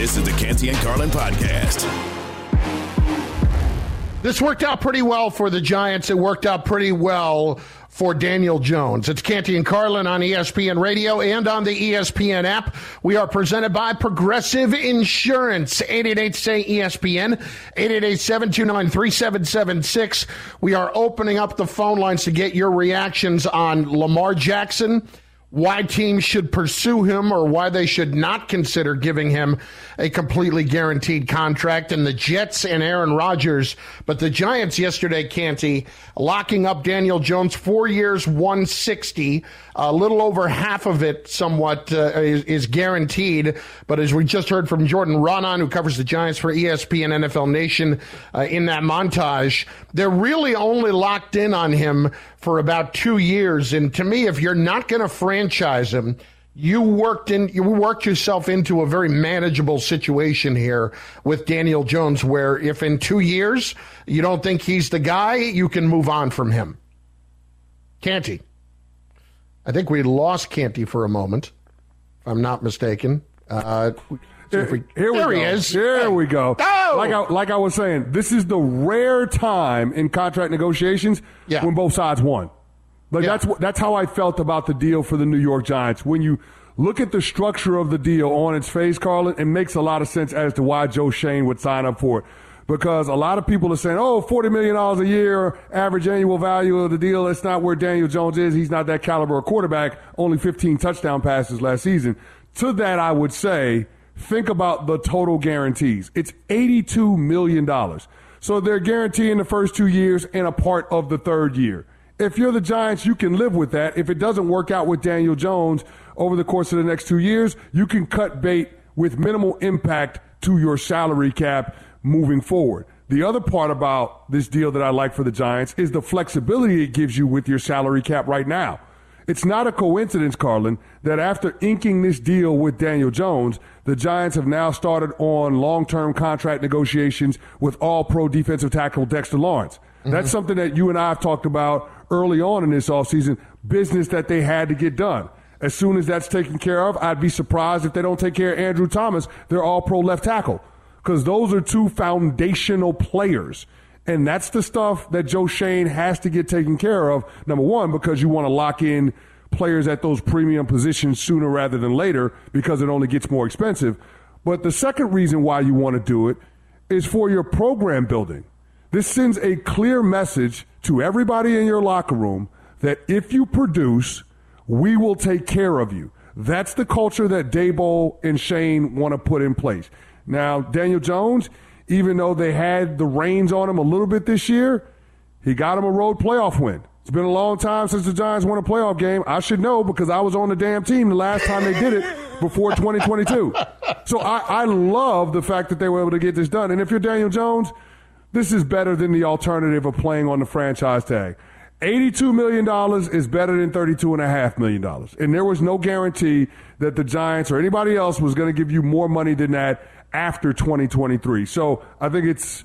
This is the Canty and Carlin podcast. This worked out pretty well for the Giants. It worked out pretty well for Daniel Jones. It's Canty and Carlin on ESPN Radio and on the ESPN app. We are presented by Progressive Insurance. 888 say ESPN, 888-729-3776. We are opening up the phone lines to get your reactions on Lamar Jackson why teams should pursue him or why they should not consider giving him a completely guaranteed contract and the Jets and Aaron Rodgers. But the Giants yesterday, Canty, locking up Daniel Jones four years, 160, a little over half of it somewhat uh, is, is, guaranteed. But as we just heard from Jordan Raanan, who covers the Giants for ESPN NFL Nation uh, in that montage, they're really only locked in on him for about two years. And to me, if you're not going to franchise him, you worked in you worked yourself into a very manageable situation here with Daniel Jones where if in 2 years you don't think he's the guy you can move on from him. Canty. I think we lost Canty for a moment if I'm not mistaken. Uh, here, we, here there we he go. is. Here we go. Oh! Like I, like I was saying, this is the rare time in contract negotiations yeah. when both sides won. Like yeah. that's that's how I felt about the deal for the New York Giants. When you look at the structure of the deal on its face, Carlin, it makes a lot of sense as to why Joe Schoen would sign up for it. Because a lot of people are saying, oh, $40 million a year, average annual value of the deal. It's not where Daniel Jones is. He's not that caliber of quarterback. Only 15 touchdown passes last season. To that, I would say, think about the total guarantees. It's $82 million. So they're guaranteeing the first two years and a part of the third year if you're the Giants, you can live with that. If it doesn't work out with Daniel Jones over the course of the next two years, you can cut bait with minimal impact to your salary cap moving forward. The other part about this deal that I like for the Giants is the flexibility it gives you with your salary cap right now. It's not a coincidence, Carlin, that after inking this deal with Daniel Jones, the Giants have now started on long term contract negotiations with all pro defensive tackle Dexter Lawrence. Mm-hmm. That's something that you and I have talked about early on in this offseason, business that they had to get done. As soon as that's taken care of, I'd be surprised if they don't take care of Andrew Thomas, their all pro left tackle, because those are two foundational players. And that's the stuff that Joe Schoen has to get taken care of. Number one, because you want to lock in players at those premium positions sooner rather than later because it only gets more expensive. But the second reason why you want to do it is for your program building. This sends a clear message to everybody in your locker room that if you produce, we will take care of you. That's the culture that Daboll and Schoen want to put in place. Now, Daniel Jones, even though they had the reins on him a little bit this year, he got him a road playoff win. It's been a long time since the Giants won a playoff game. I should know because I was on the damn team the last time they did it before 2022. So I, I love the fact that they were able to get this done. And if you're Daniel Jones – this is better than the alternative of playing on the franchise tag. $82 million is better than $32.5 million. And there was no guarantee that the Giants or anybody else was going to give you more money than that after 2023. So I think it's,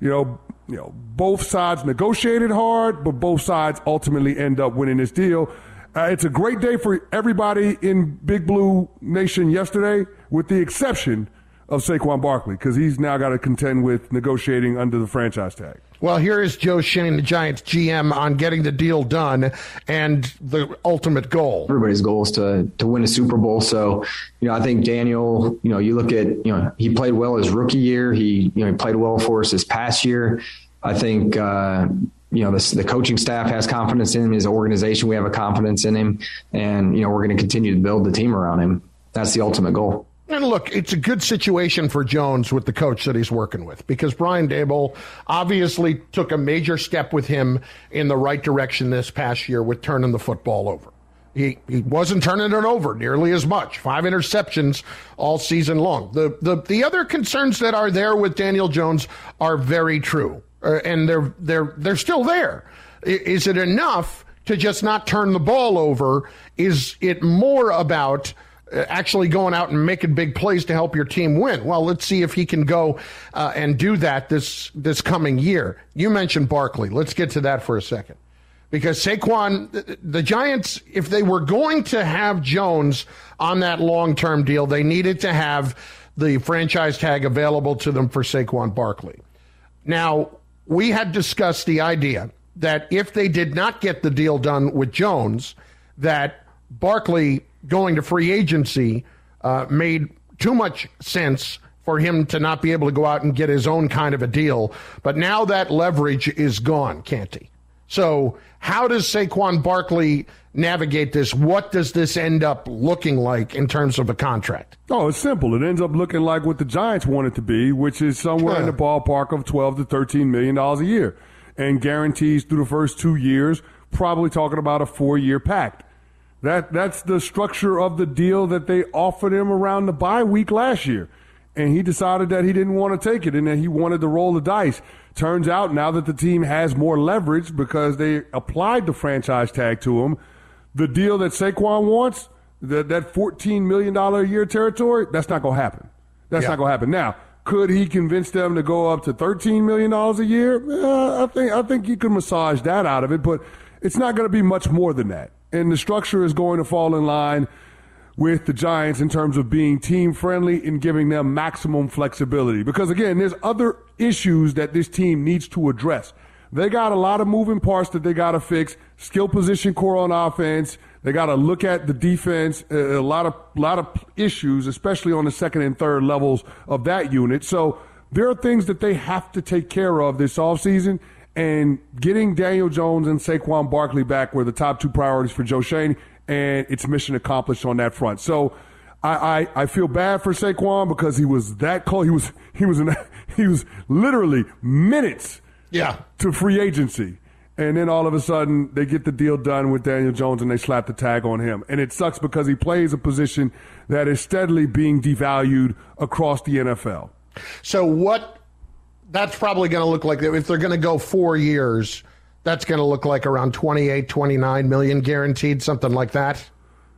you know, you know, both sides negotiated hard, but both sides ultimately end up winning this deal. Uh, it's a great day for everybody in Big Blue Nation yesterday, with the exception of Saquon Barkley because he's now got to contend with negotiating under the franchise tag. Well, here is Joe Schoen, the Giants GM, on getting the deal done and the ultimate goal. Everybody's goal is to to win a Super Bowl. So, you know, I think Daniel, you know, you look at, you know, he played well his rookie year. He, you know, he played well for us this past year. I think, uh, you know, the, the coaching staff has confidence in him. His organization, we have a confidence in him, and you know, we're going to continue to build the team around him. That's the ultimate goal. And look, it's a good situation for Jones with the coach that he's working with because Brian Daboll obviously took a major step with him in the right direction this past year with turning the football over. He, he wasn't turning it over nearly as much. Five interceptions all season long. The, the, the other concerns that are there with Daniel Jones are very true, uh, and they're, they're, they're still there. Is it enough to just not turn the ball over? Is it more about actually going out and making big plays to help your team win. Well, let's see if he can go uh, and do that this this coming year. You mentioned Barkley. Let's get to that for a second. Because Saquon, the Giants, if they were going to have Jones on that long term deal, they needed to have the franchise tag available to them for Saquon Barkley. Now, we had discussed the idea that if they did not get the deal done with Jones, that Barkley going to free agency uh, made too much sense for him to not be able to go out and get his own kind of a deal. But now that leverage is gone, can't he? So, how does Saquon Barkley navigate this? What does this end up looking like in terms of a contract? Oh, it's simple. It ends up looking like what the Giants want it to be, which is somewhere in the ballpark of 12 to 13 million dollars a year and guarantees through the first 2 years, probably talking about a 4-year pact. That that's the structure of the deal that they offered him around the bye week last year. And he decided that he didn't want to take it and that he wanted to roll the dice. Turns out now that the team has more leverage because they applied the franchise tag to him, the deal that Saquon wants, that that $14 million a year territory, that's not going to happen. That's yeah. not going to happen. Now, could he convince them to go up to $13 million a year? Uh, I think I think he could massage that out of it, but it's not going to be much more than that and the structure is going to fall in line with the Giants in terms of being team friendly and giving them maximum flexibility. Because again, there's other issues that this team needs to address. They got a lot of moving parts that they got to fix. Skill position core on offense. They got to look at the defense. A lot of lot of issues, especially on the second and third levels of that unit. So there are things that they have to take care of this offseason. And getting Daniel Jones and Saquon Barkley back were the top two priorities for Joe Schoen, and it's mission accomplished on that front. So I, I, I feel bad for Saquon because he was that close. He was he was in, he was literally minutes yeah. to free agency. And then all of a sudden, they get the deal done with Daniel Jones and they slap the tag on him. And it sucks because he plays a position that is steadily being devalued across the NFL. So, what that's probably going to look like if they're going to go four years, that's going to look like around 28, 29 million guaranteed, something like that.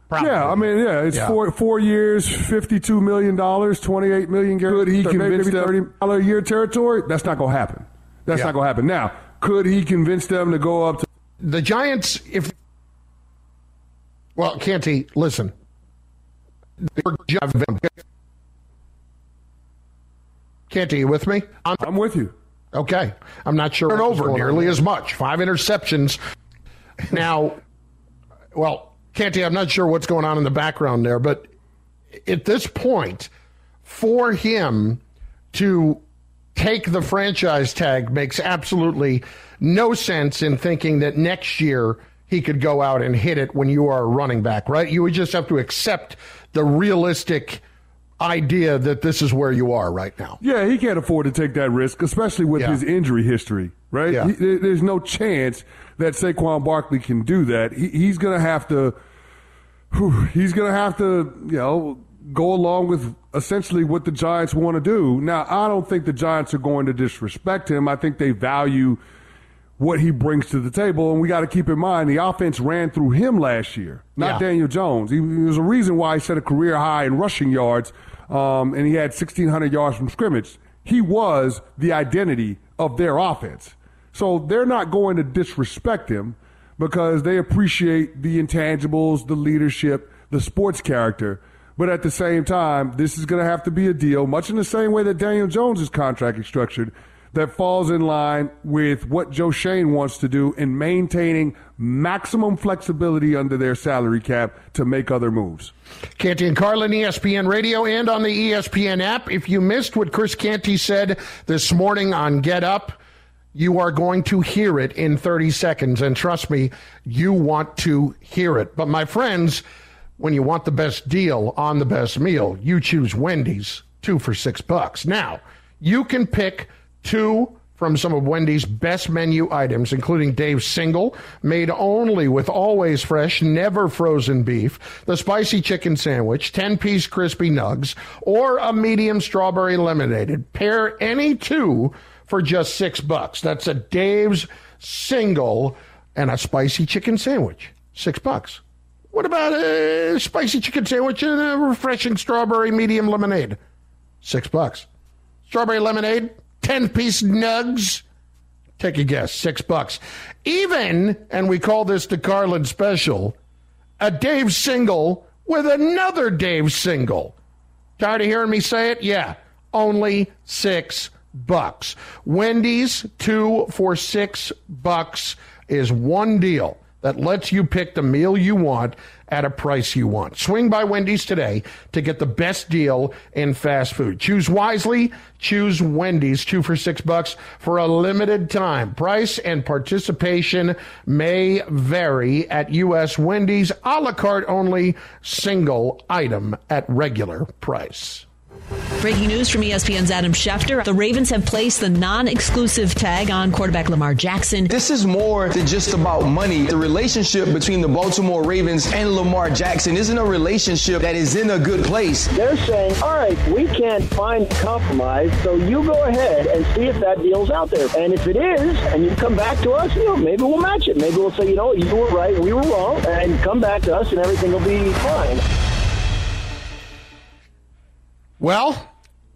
Probably. Yeah, I mean, yeah, it's yeah. four four years, fifty-two million dollars, twenty-eight million guaranteed. Could he convince maybe thirty dollar a year territory? That's not going to happen. That's yeah. not going to happen. Now, could he convince them to go up to the Giants? If well, can't he? Listen, can't you with me? I'm, I'm with you. Okay. I'm not sure. Turn over nearly as much. Five interceptions. now, well, Canty, I'm not sure what's going on in the background there, but at this point, for him to take the franchise tag makes absolutely no sense in thinking that next year he could go out and hit it when you are a running back, right? You would just have to accept the realistic idea that this is where you are right now. Yeah, he can't afford to take that risk, especially with yeah. his injury history, right? Yeah. He, there's no chance that Saquon Barkley can do that. He, he's going to have to. Whew, he's going to have to, you know, go along with essentially what the Giants want to do. Now, I don't think the Giants are going to disrespect him. I think they value what he brings to the table. And we got to keep in mind the offense ran through him last year, not yeah. Daniel Jones. He, there's a reason why he set a career high in rushing yards, um, and he had 1,600 yards from scrimmage. He was the identity of their offense. So they're not going to disrespect him because they appreciate the intangibles, the leadership, the sports character. But at the same time, this is going to have to be a deal, much in the same way that Daniel Jones' contract is structured that falls in line with what Joe Schoen wants to do in maintaining maximum flexibility under their salary cap to make other moves. Canty and Carlin, ESPN Radio, and on the ESPN app. If you missed what Chris Canty said this morning on Get Up, you are going to hear it in 30 seconds. And trust me, you want to hear it. But my friends, when you want the best deal on the best meal, you choose Wendy's, two for six bucks. Now, you can pick two from some of Wendy's best menu items, including Dave's single, made only with always fresh, never frozen beef, the spicy chicken sandwich, 10 piece crispy nugs, or a medium strawberry lemonade. Pair any two for just six bucks. That's a Dave's single and a spicy chicken sandwich. Six bucks. What about a spicy chicken sandwich and a refreshing strawberry medium lemonade? Six bucks. Strawberry lemonade, 10 piece nugs. Take a guess, six bucks. Even, and we call this the Carlin special, a Dave single with another Dave single. Tired of hearing me say it? Yeah, only six bucks. Wendy's two for six bucks is one deal that lets you pick the meal you want at a price you want. Swing by Wendy's today to get the best deal in fast food. Choose wisely. Choose Wendy's two for six bucks for a limited time. Price and participation may vary at U.S. Wendy's, a la carte only, single item at regular price. Breaking news from ESPN's Adam Schefter. The Ravens have placed the non exclusive tag on quarterback Lamar Jackson. This is more than just about money. The relationship between the Baltimore Ravens and Lamar Jackson isn't a relationship that is in a good place. They're saying, all right, we can't find compromise, so you go ahead and see if that deal's out there. And if it is, and you come back to us, you know, maybe we'll match it. Maybe we'll say, you know, you were right, we were wrong, and come back to us and everything will be fine. Well,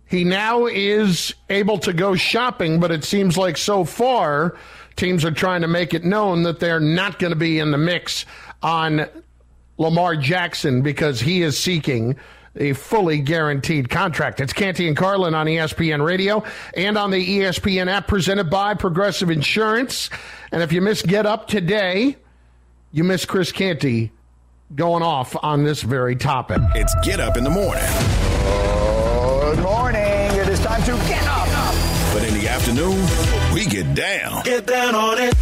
he now is able to go shopping, but it seems like so far teams are trying to make it known that they're not going to be in the mix on Lamar Jackson because he is seeking a fully guaranteed contract. It's Canty and Carlin on ESPN Radio and on the ESPN app presented by Progressive Insurance. And if you miss Get Up today, you miss Chris Canty going off on this very topic. It's Get Up in the Morning. Good morning. It is time to get up. But in the afternoon, we get down. Get down on it.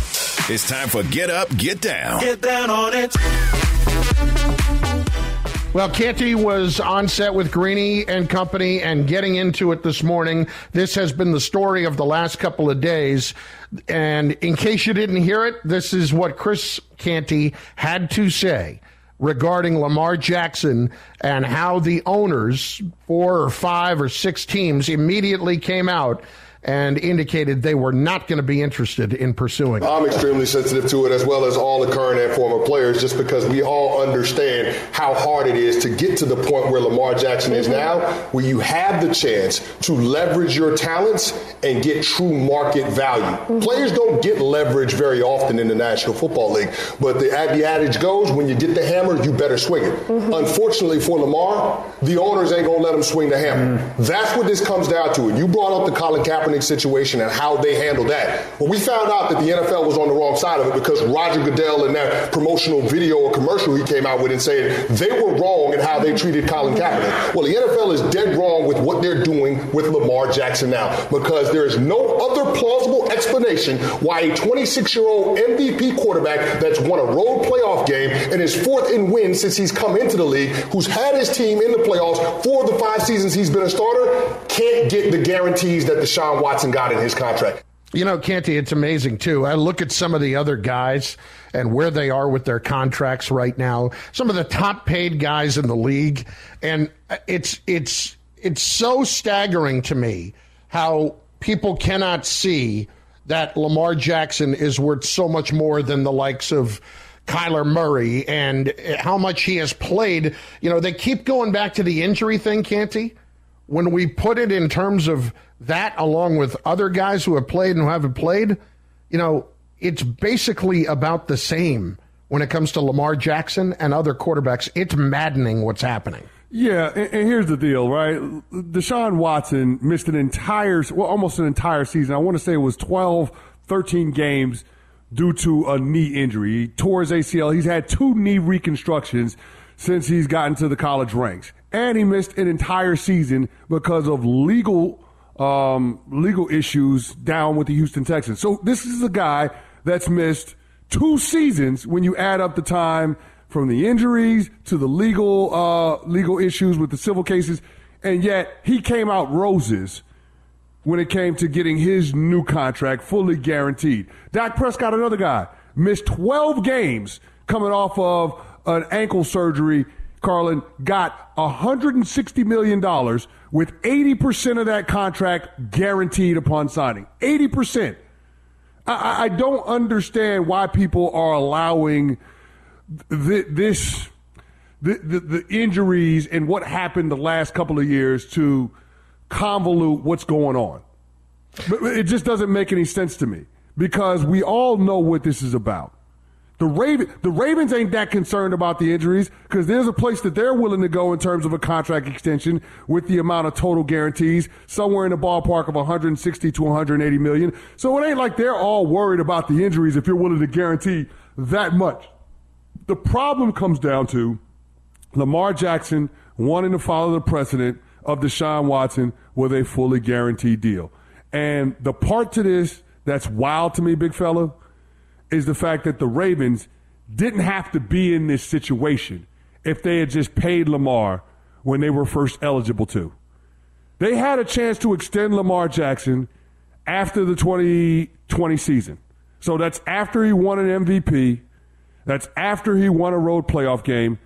It's time for Get Up, Get Down. Get down on it. Well, Canty was on set with Greeny and company and getting into it this morning. This has been the story of the last couple of days. And in case you didn't hear it, this is what Chris Canty had to say regarding Lamar Jackson and how the owners, four or five or six teams, immediately came out and indicated they were not going to be interested in pursuing. I'm extremely sensitive to it as well as all the current and former players just because we all understand how hard it is to get to the point where Lamar Jackson is now, where you have the chance to leverage your talents and get true market value. Mm-hmm. Players don't get leverage very often in the National Football League, but the, the adage goes when you get the hammer, you better swing it. Mm-hmm. Unfortunately for Lamar, the owners ain't going to let him swing the hammer. Mm-hmm. That's what this comes down to. And you brought up the Colin Kaepernick Situation and how they handled that. Well, we found out that the NFL was on the wrong side of it because Roger Goodell in that promotional video or commercial he came out with and said they were wrong in how they treated Colin Kaepernick. Well, the NFL is dead wrong with what they're doing with Lamar Jackson now because there is no other plausible explanation why a 26 year old MVP quarterback that's won a road playoff game and is fourth in wins since he's come into the league, who's had his team in the playoffs for the five seasons he's been a starter, can't get the guarantees that Deshaun Watson got in his contract. You know, Canty, it's amazing too. I look at some of the other guys and where they are with their contracts right now. Some of the top paid guys in the league, and it's it's it's so staggering to me how people cannot see that Lamar Jackson is worth so much more than the likes of Kyler Murray and how much he has played. You know, they keep going back to the injury thing, Canty. When we put it in terms of that along with other guys who have played and who haven't played, you know, it's basically about the same when it comes to Lamar Jackson and other quarterbacks. It's maddening what's happening. Yeah, and, and, here's the deal, right? Deshaun Watson missed an entire, well, almost an entire season. I want to say it was 12, 13 games due to a knee injury. He tore his ACL. He's had two knee reconstructions since he's gotten to the college ranks. And he missed an entire season because of legal um, legal issues down with the Houston Texans. So this is a guy that's missed two seasons when you add up the time from the injuries to the legal uh, legal issues with the civil cases, and yet he came out roses when it came to getting his new contract fully guaranteed. Dak Prescott, another guy, missed 12 games coming off of an ankle surgery. Carlin got $160 million with 80% of that contract guaranteed upon signing. 80%. I, I don't understand why people are allowing th- this, the, the, the injuries and what happened the last couple of years to convolute what's going on. But it just doesn't make any sense to me because we all know what this is about. The Raven, the Ravens ain't that concerned about the injuries because there's a place that they're willing to go in terms of a contract extension with the amount of total guarantees, somewhere in the ballpark of 160 to 180 million. So it ain't like they're all worried about the injuries if you're willing to guarantee that much. The problem comes down to Lamar Jackson wanting to follow the precedent of Deshaun Watson with a fully guaranteed deal. And the part to this that's wild to me, big fella, is the fact that the Ravens didn't have to be in this situation if they had just paid Lamar when they were first eligible to. They had a chance to extend Lamar Jackson after the 2020 season. So that's after he won an MVP. That's after he won a road playoff game.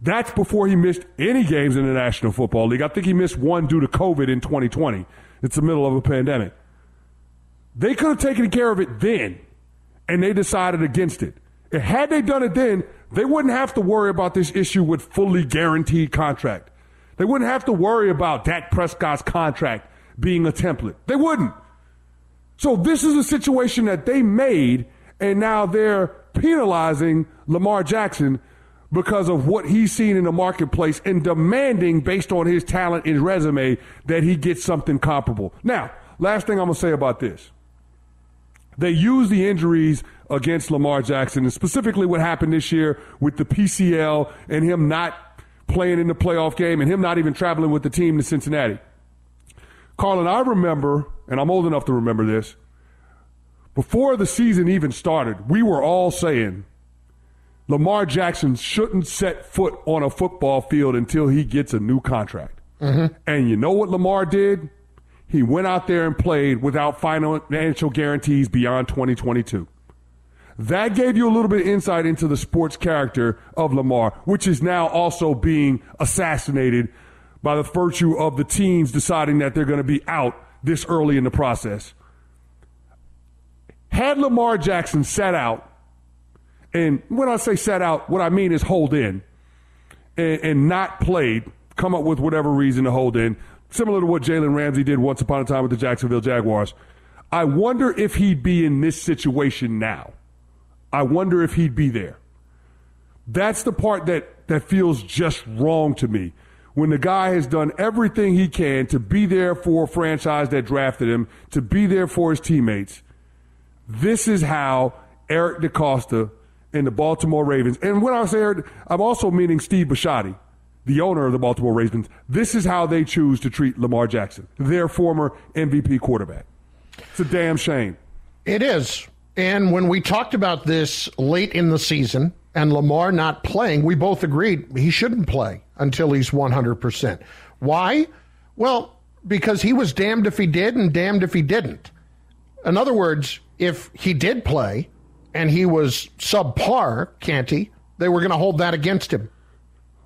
That's before he missed any games in the National Football League. I think he missed one due to COVID in 2020. It's the middle of a pandemic. They could have taken care of it then and they decided against it. Had they done it then, they wouldn't have to worry about this issue with fully guaranteed contract. They wouldn't have to worry about Dak Prescott's contract being a template. They wouldn't. So this is a situation that they made, and now they're penalizing Lamar Jackson because of what he's seen in the marketplace and demanding, based on his talent and resume, that he gets something comparable. Now, last thing I'm going to say about this. They use the injuries against Lamar Jackson, and specifically what happened this year with the PCL and him not playing in the playoff game and him not even traveling with the team to Cincinnati. Carlin, I remember, and I'm old enough to remember this, before the season even started, we were all saying Lamar Jackson shouldn't set foot on a football field until he gets a new contract. Mm-hmm. And you know what Lamar did? He went out there and played without financial guarantees beyond 2022. That gave you a little bit of insight into the sports character of Lamar, which is now also being assassinated by the virtue of the teams deciding that they're going to be out this early in the process. Had Lamar Jackson sat out, and when I say sat out, what I mean is hold in and, and not played, come up with whatever reason to hold in, similar to what Jalen Ramsey did once upon a time with the Jacksonville Jaguars. I wonder if he'd be in this situation now. I wonder if he'd be there. That's the part that, that feels just wrong to me. When the guy has done everything he can to be there for a franchise that drafted him, to be there for his teammates. This is how Eric DeCosta and the Baltimore Ravens, and when I say Eric, I'm also meaning Steve Bisciotti the owner of the Baltimore Ravens, this is how they choose to treat Lamar Jackson, their former MVP quarterback. It's a damn shame. It is. And when we talked about this late in the season and Lamar not playing, we both agreed he shouldn't play until he's 100%. Why? Well, because he was damned if he did and damned if he didn't. In other words, if he did play and he was subpar, Canty, they were going to hold that against him.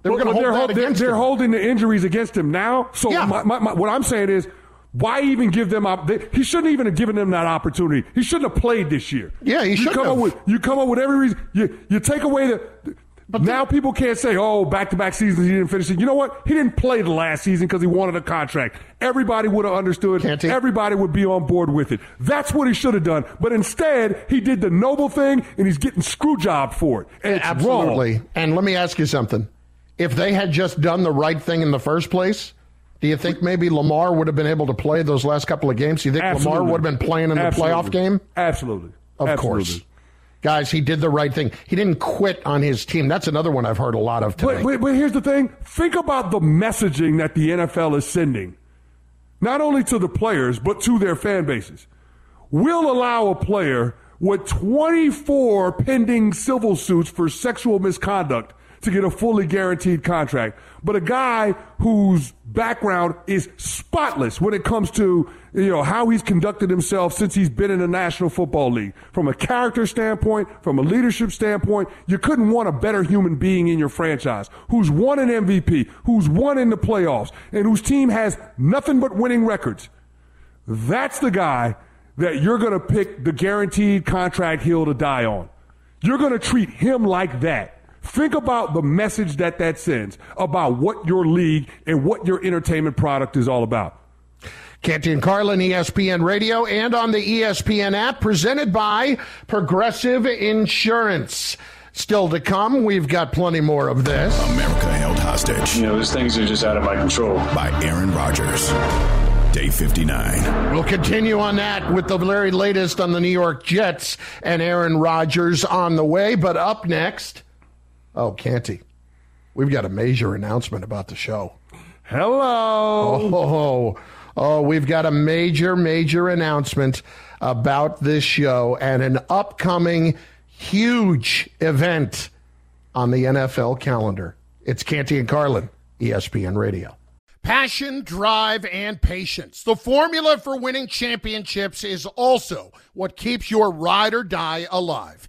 They were going to hold they're, they're, they're holding the injuries against him now. So yeah. my, my, my, what I'm saying is, why even give them up? He shouldn't even have given them that opportunity. He shouldn't have played this year. Yeah, he should have. With, you come up with every reason. You, you take away the. But now the, people can't say, "Oh, back-to-back seasons he didn't finish it." You know what? He didn't play the last season because he wanted a contract. Everybody would have understood. Everybody would be on board with it. That's what he should have done. But instead, he did the noble thing, and he's getting screw job for it. And Absolutely. Wrong. And let me ask you something if they had just done the right thing in the first place, do you think maybe Lamar would have been able to play those last couple of games? Do you think Absolutely. Lamar would have been playing in the Absolutely. playoff game? Absolutely. Of Absolutely. course. Guys, he did the right thing. He didn't quit on his team. That's another one I've heard a lot of today. But, but, but here's the thing think about the messaging that the NFL is sending, not only to the players, but to their fan bases. We'll allow a player with 24 pending civil suits for sexual misconduct to get a fully guaranteed contract. But a guy whose background is spotless when it comes to you know how he's conducted himself since he's been in the National Football League. From a character standpoint, from a leadership standpoint, you couldn't want a better human being in your franchise who's won an MVP, who's won in the playoffs, and whose team has nothing but winning records. That's the guy that you're going to pick the guaranteed contract hill to die on. You're going to treat him like that. Think about the message that that sends about what your league and what your entertainment product is all about. Canty and Carlin, ESPN Radio, and on the ESPN app, presented by Progressive Insurance. Still to come, we've got plenty more of this. America held hostage. You know, these things are just out of my control. By Aaron Rodgers. Day 59. We'll continue on that with the very latest on the New York Jets and Aaron Rodgers on the way. But up next, oh, Canty, we've got a major announcement about the show. Hello. Oh, oh, oh, we've got a major, major announcement about this show and an upcoming huge event on the NFL calendar. It's Canty and Carlin, ESPN Radio. Passion, drive, and patience. The formula for winning championships is also what keeps your ride or die alive.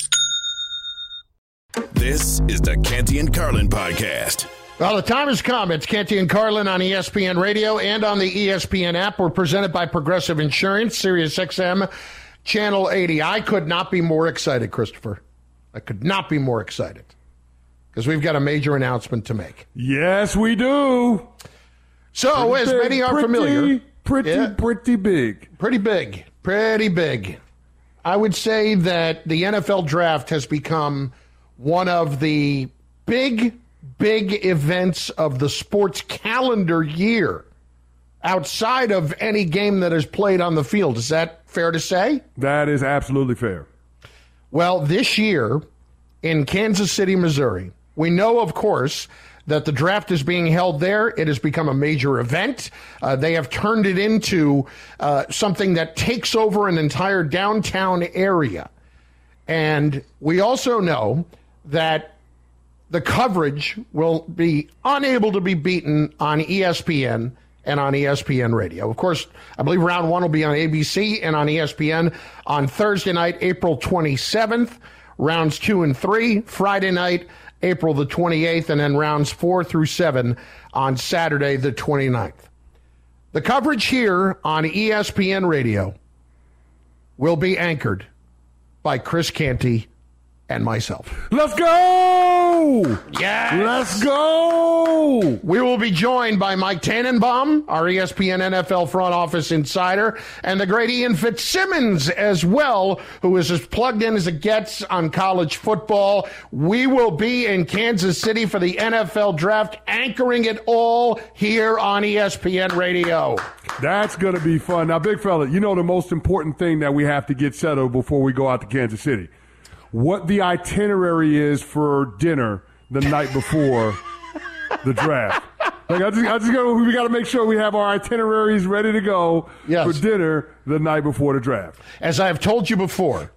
This is the Canty and Carlin podcast. Well, the time has come. It's Canty and Carlin on ESPN Radio and on the ESPN app. We're presented by Progressive Insurance, Sirius XM, Channel 80. I could not be more excited, Christopher. I could not be more excited because we've got a major announcement to make. Yes, we do. So, pretty as big, many are pretty, familiar, pretty, yeah, pretty big. Pretty big. Pretty big. I would say that the NFL draft has become one of the big, big events of the sports calendar year outside of any game that is played on the field. Is that fair to say? That is absolutely fair. Well, this year in Kansas City, Missouri, we know, of course, that the draft is being held there. It has become a major event. Uh, they have turned it into uh, something that takes over an entire downtown area. And we also know that the coverage will be unable to be beaten on ESPN and on ESPN radio. Of course, I believe round one will be on ABC and on ESPN on Thursday night, April 27th. Rounds two and three, Friday night, April the 28th, and then rounds four through seven on Saturday the 29th. The coverage here on ESPN radio will be anchored by Chris Canty and myself. Let's go! Yes! Let's go! We will be joined by Mike Tannenbaum, our ESPN NFL front office insider, and the great Ian Fitzsimmons as well, who is as plugged in as it gets on college football. We will be in Kansas City for the NFL draft, anchoring it all here on ESPN Radio. That's going to be fun. Now, big fella, you know the most important thing that we have to get settled before we go out to Kansas City what the itinerary is for dinner the night before the draft. Like I just, I just got, we got to make sure we have our itineraries ready to go yes. for dinner the night before the draft. As I have told you before,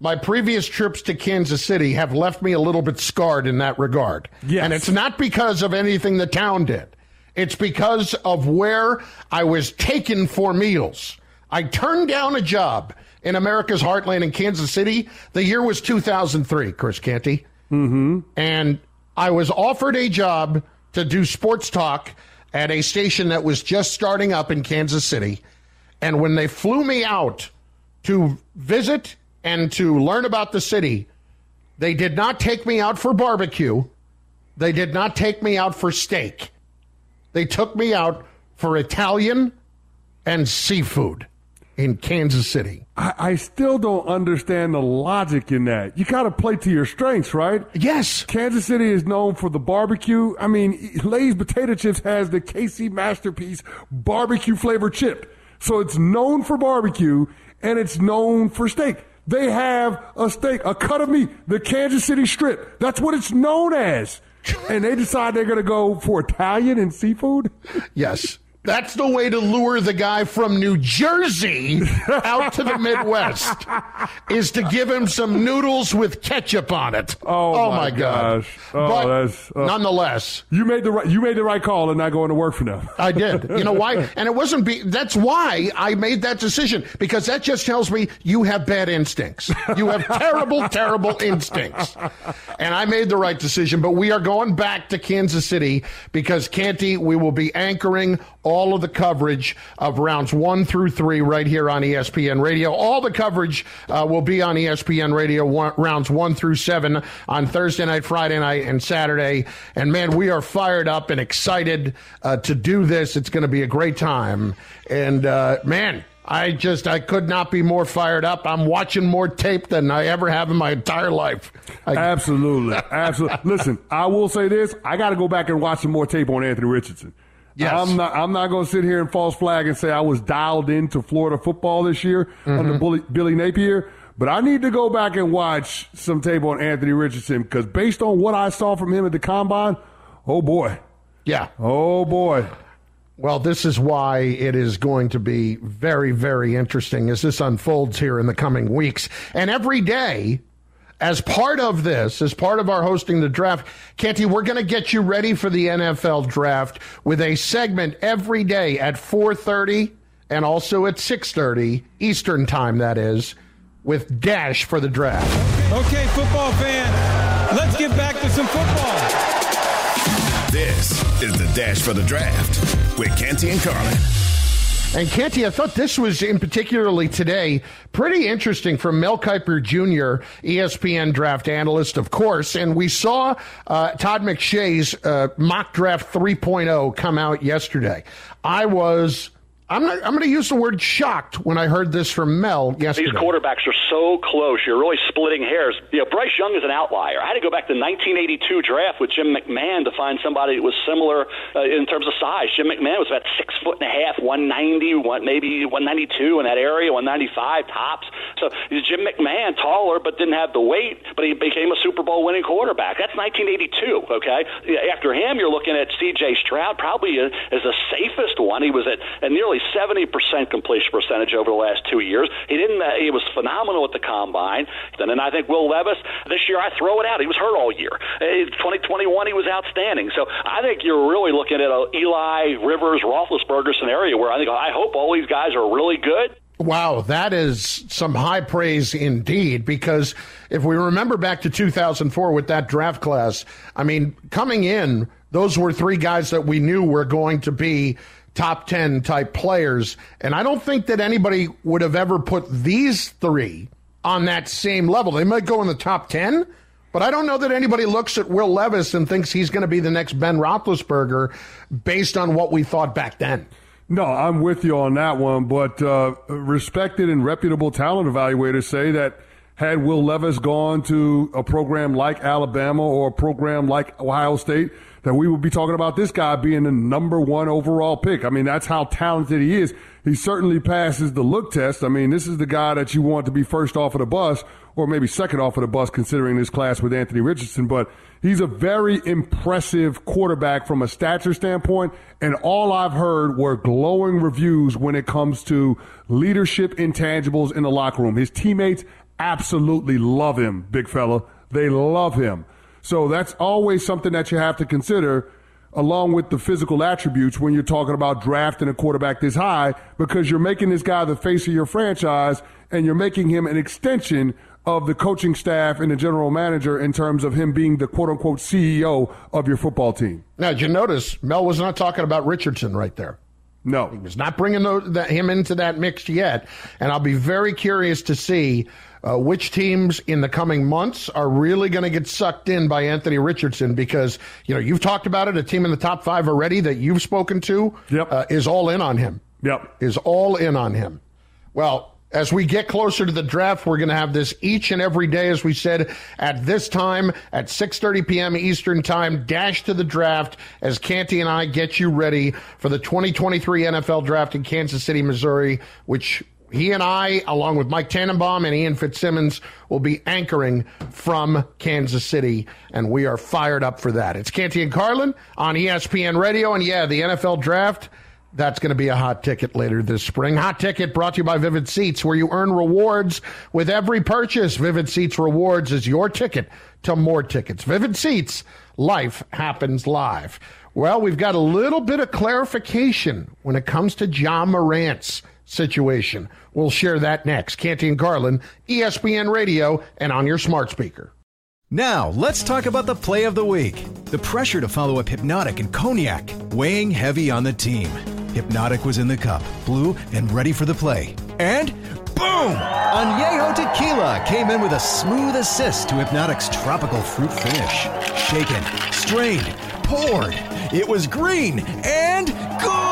my previous trips to Kansas City have left me a little bit scarred in that regard. Yes. And it's not because of anything the town did. It's because of where I was taken for meals. I turned down a job in America's heartland in Kansas City. The year was 2003, Chris Canty. Mm-hmm. And I was offered a job to do sports talk at a station that was just starting up in Kansas City. And when they flew me out to visit and to learn about the city, they did not take me out for barbecue. They did not take me out for steak. They took me out for Italian and seafood in Kansas City. I, I still don't understand the logic in that. You got to play to your strengths, right? Yes. Kansas City is known for the barbecue. I mean, Lay's Potato Chips has the KC Masterpiece barbecue flavor chip. So it's known for barbecue and it's known for steak. They have a steak, a cut of meat, the Kansas City strip. That's what it's known as. And they decide they're going to go for Italian and seafood? Yes. That's the way to lure the guy from New Jersey out to the Midwest is to give him some noodles with ketchup on it. Oh, oh my, my gosh! Oh, but uh, nonetheless, you made the right you made the right call and not going to work for them. I did. You know why? And it wasn't. Be, that's why I made that decision because that just tells me you have bad instincts. You have terrible, terrible instincts. And I made the right decision. But we are going back to Kansas City because Canty, we will be anchoring all of the coverage of rounds one through three right here on ESPN Radio. All the coverage uh, will be on ESPN Radio one, rounds one through seven on Thursday night, Friday night, and Saturday. And man, we are fired up and excited uh, to do this. It's going to be a great time. And uh, man, I just I could not be more fired up. I'm watching more tape than I ever have in my entire life. I, absolutely, absolutely. Listen, I will say this: I got to go back and watch some more tape on Anthony Richardson. Yes. I'm not. I'm not going to sit here and false flag and say I was dialed into Florida football this year mm-hmm. under Billy, Billy Napier. But I need to go back and watch some tape on Anthony Richardson because based on what I saw from him at the combine, oh boy, yeah, oh boy. Well, this is why it is going to be very, very interesting as this unfolds here in the coming weeks. And every day, as part of this, as part of our hosting the draft, Canty, we're going to get you ready for the NFL draft with a segment every day at 4:30 and also at 6:30 Eastern time that is with Dash for the draft. Okay, football fan, let's get back to some football. This is the Dash for the draft with Canty and Carlin. And Canty, I thought this was in particularly today pretty interesting from Mel Kiper Jr., ESPN draft analyst, of course. And we saw uh, Todd McShay's uh, mock draft 3.0 come out yesterday. I was I'm not, I'm going to use the word shocked when I heard this from Mel yesterday. These quarterbacks are so close. You're really splitting hairs. You know, Bryce Young is an outlier. I had to go back to the 1982 draft with Jim McMahon to find somebody that was similar uh, in terms of size. Jim McMahon was about six foot and a half, 190, one, maybe 192 in that area, 195 tops. So Jim McMahon, taller but didn't have the weight, but he became a Super Bowl winning quarterback. That's 1982. Okay, after him, you're looking at C.J. Stroud, probably as the safest one. He was at, at nearly 70% completion percentage over the last two years. He didn't. Uh, he was phenomenal at the combine. And then I think Will Levis this year. I throw it out. He was hurt all year. Uh, 2021 he was outstanding. So I think you're really looking at a Eli Rivers Roethlisberger scenario where I think I hope all these guys are really good. Wow, that is some high praise indeed. Because if we remember back to 2004 with that draft class, I mean, coming in, those were three guys that we knew were going to be top 10 type players. And I don't think that anybody would have ever put these three on that same level. They might go in the top 10, but I don't know that anybody looks at Will Levis and thinks he's going to be the next Ben Roethlisberger based on what we thought back then. No, I'm with you on that one, but uh, respected and reputable talent evaluators say that – had Will Levis gone to a program like Alabama or a program like Ohio State, that we would be talking about this guy being the number one overall pick. I mean, that's how talented he is. He certainly passes the look test. I mean, this is the guy that you want to be first off of the bus or maybe second off of the bus considering this class with Anthony Richardson, but he's a very impressive quarterback from a stature standpoint. And all I've heard were glowing reviews when it comes to leadership intangibles in the locker room. His teammates absolutely love him, big fella. They love him. So that's always something that you have to consider along with the physical attributes when you're talking about drafting a quarterback this high because you're making this guy the face of your franchise and you're making him an extension of the coaching staff and the general manager in terms of him being the quote unquote CEO of your football team. Now, did you notice Mel was not talking about Richardson right there? No. He was not bringing him into that mix yet. And I'll be very curious to see uh, which teams in the coming months are really going to get sucked in by Anthony Richardson because, you know, you've talked about it. A team in the top five already that you've spoken to yep. uh, is all in on him. Yep. Is all in on him. Well, as we get closer to the draft, we're going to have this each and every day, as we said, at this time at 6:30 p.m. Eastern Time. Dash to the draft as Canty and I get you ready for the 2023 NFL Draft in Kansas City, Missouri, which he and I, along with Mike Tannenbaum and Ian Fitzsimmons, will be anchoring from Kansas City, and we are fired up for that. It's Canty and Carlin on ESPN Radio, and yeah, the NFL Draft that's going to be a hot ticket later this spring. Hot ticket brought to you by Vivid Seats, where you earn rewards with every purchase. Vivid Seats Rewards is your ticket to more tickets. Vivid Seats, life happens live. Well, we've got a little bit of clarification when it comes to Ja Morant's situation. We'll share that next. Canty and Carlin, ESPN Radio, and on your smart speaker. Now, let's talk about the play of the week. The pressure to follow up Hpnotiq and Cognac, weighing heavy on the team. Hpnotiq was in the cup, blue, and ready for the play. And boom! Añejo Tequila came in with a smooth assist to Hpnotiq's tropical fruit finish. Shaken, strained, poured. It was green and good!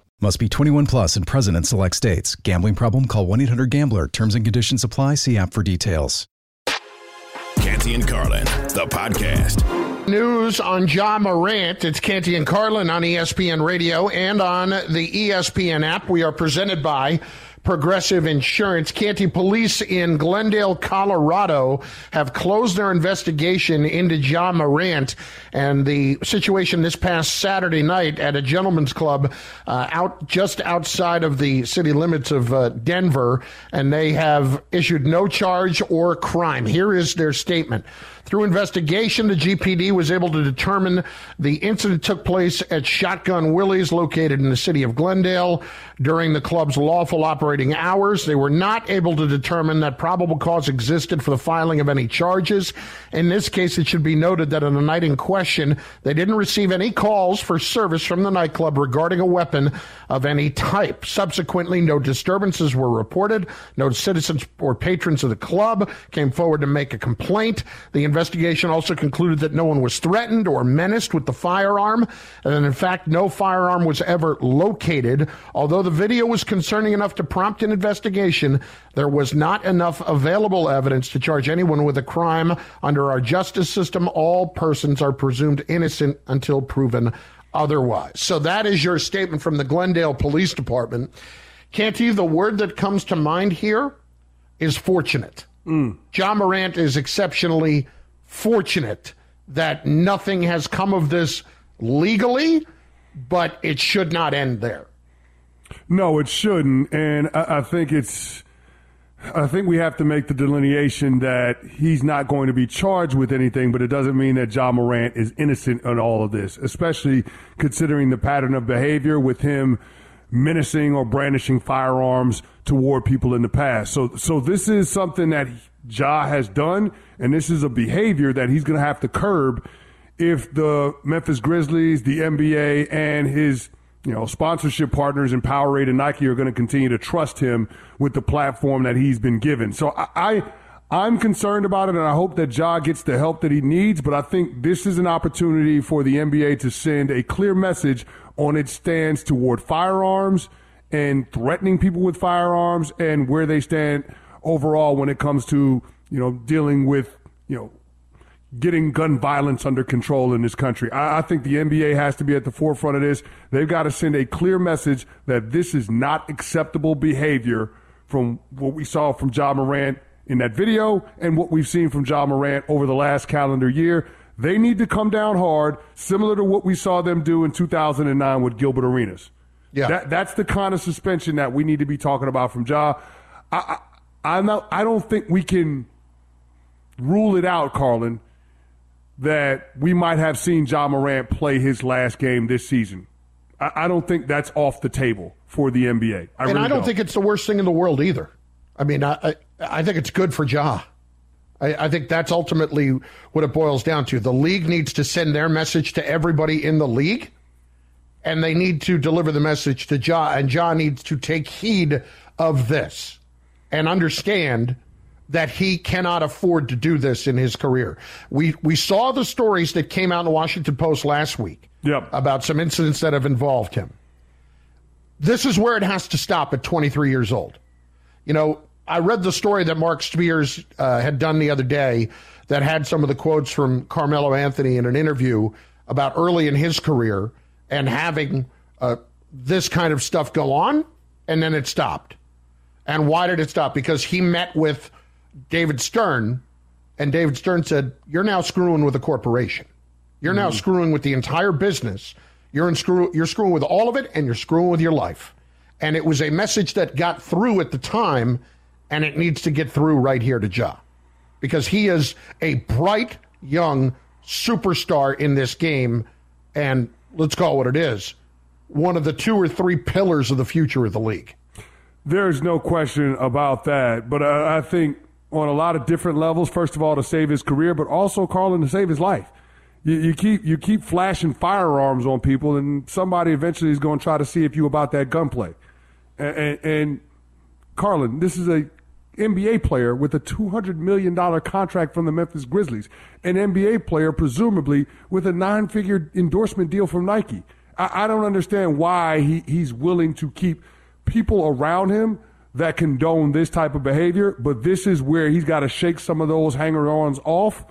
Must be 21 plus and present in select states. Gambling problem? Call 1 800 GAMBLER. Terms and conditions apply. See app for details. Canty and Carlin, the podcast. News on Ja Morant. It's Canty and Carlin on ESPN Radio and on the ESPN app. We are presented by Progressive Insurance. Canty police in Glendale, Colorado have closed their investigation into Ja Morant and the situation this past Saturday night at a gentleman's club uh, out just outside of the city limits of uh, Denver. And they have issued no charge or crime. Here is their statement. Through investigation, the GPD was able to determine the incident took place at Shotgun Willie's, located in the city of Glendale, during the club's lawful operating hours. They were not able to determine that probable cause existed for the filing of any charges. In this case, it should be noted that on the night in question, they didn't receive any calls for service from the nightclub regarding a weapon of any type. Subsequently, no disturbances were reported. No citizens or patrons of the club came forward to make a complaint. The investigation also concluded that no one was threatened or menaced with the firearm, and in fact, no firearm was ever located. Although the video was concerning enough to prompt an investigation, there was not enough available evidence to charge anyone with a crime. Under our justice system, all persons are presumed innocent until proven otherwise. So that is your statement from the Glendale Police Department. Can't Canty, the word that comes to mind here is fortunate. Mm. Ja Morant is exceptionally fortunate that nothing has come of this legally, but it should not end there. No, it shouldn't. And I, I think it's I think we have to make the delineation that he's not going to be charged with anything, but it doesn't mean that Ja Morant is innocent in all of this, especially considering the pattern of behavior with him menacing or brandishing firearms toward people in the past. So, so this is something that Ja has done, and this is a behavior that he's going to have to curb if the Memphis Grizzlies, the NBA, and his you know, sponsorship partners in Powerade and Nike are going to continue to trust him with the platform that he's been given. So I, I am concerned about it, and I hope that Ja gets the help that he needs. But I think this is an opportunity for the NBA to send a clear message on its stance toward firearms and threatening people with firearms, and where they stand overall when it comes to you know dealing with you know getting gun violence under control in this country. I, I, think the NBA has to be at the forefront of this. They've got to send a clear message that this is not acceptable behavior from what we saw from Ja Morant in that video and what we've seen from Ja Morant over the last calendar year. They need to come down hard, similar to what we saw them do in 2009 with Gilbert Arenas. Yeah. That, that's the kind of suspension that we need to be talking about from Ja. I, I, I'm not, I don't think we can rule it out, Carlin, that we might have seen Ja Morant play his last game this season. I, I don't think that's off the table for the NBA. I and really I don't, don't, think it's the worst thing in the world either. I mean, I, I, I think it's good for Ja. I, I think that's ultimately what it boils down to. The league needs to send their message to everybody in the league, and they need to deliver the message to Ja, and Ja needs to take heed of this and understand – that he cannot afford to do this in his career. We we saw the stories that came out in the Washington Post last week yep. about some incidents that have involved him. This is where it has to stop at 23 years old. You know, I read the story that Marc Spears uh, had done the other day that had some of the quotes from Carmelo Anthony in an interview about early in his career and having uh, this kind of stuff go on, and then it stopped. And why did it stop? Because he met with David Stern, and David Stern said, You're now screwing with a corporation. You're mm-hmm. now screwing with the entire business. You're, in screw, you're screwing with all of it, and you're screwing with your life. And it was a message that got through at the time, and it needs to get through right here to Ja. Because he is a bright, young superstar in this game, and let's call it what it is one of the two or three pillars of the future of the league. There's no question about that. But I, I think on a lot of different levels. First of all, to save his career, but also Carlin to save his life. You, you keep you keep flashing firearms on people, and somebody eventually is going to try to see if you about that gunplay. And, and, and Carlin, this is a NBA player with a $200 million contract from the Memphis Grizzlies, an NBA player, presumably, with a nine figure endorsement deal from Nike. I, I don't understand why he, he's willing to keep people around him that condone this type of behavior, but this is where he's got to shake some of those hanger ons off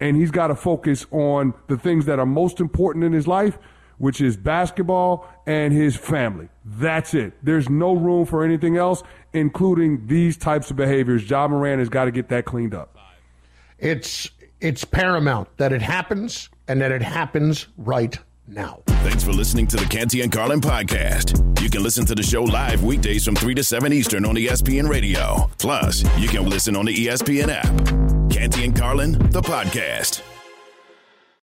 and he's got to focus on the things that are most important in his life, which is basketball and his family. That's it. There's no room for anything else, including these types of behaviors. Ja Morant has got to get that cleaned up. It's it's paramount that it happens and that it happens right now. Thanks for listening to the Canty and Carlin podcast. You can listen to the show live weekdays from 3 to 7 Eastern on ESPN Radio. Plus, you can listen on the ESPN app. Canty and Carlin, the podcast.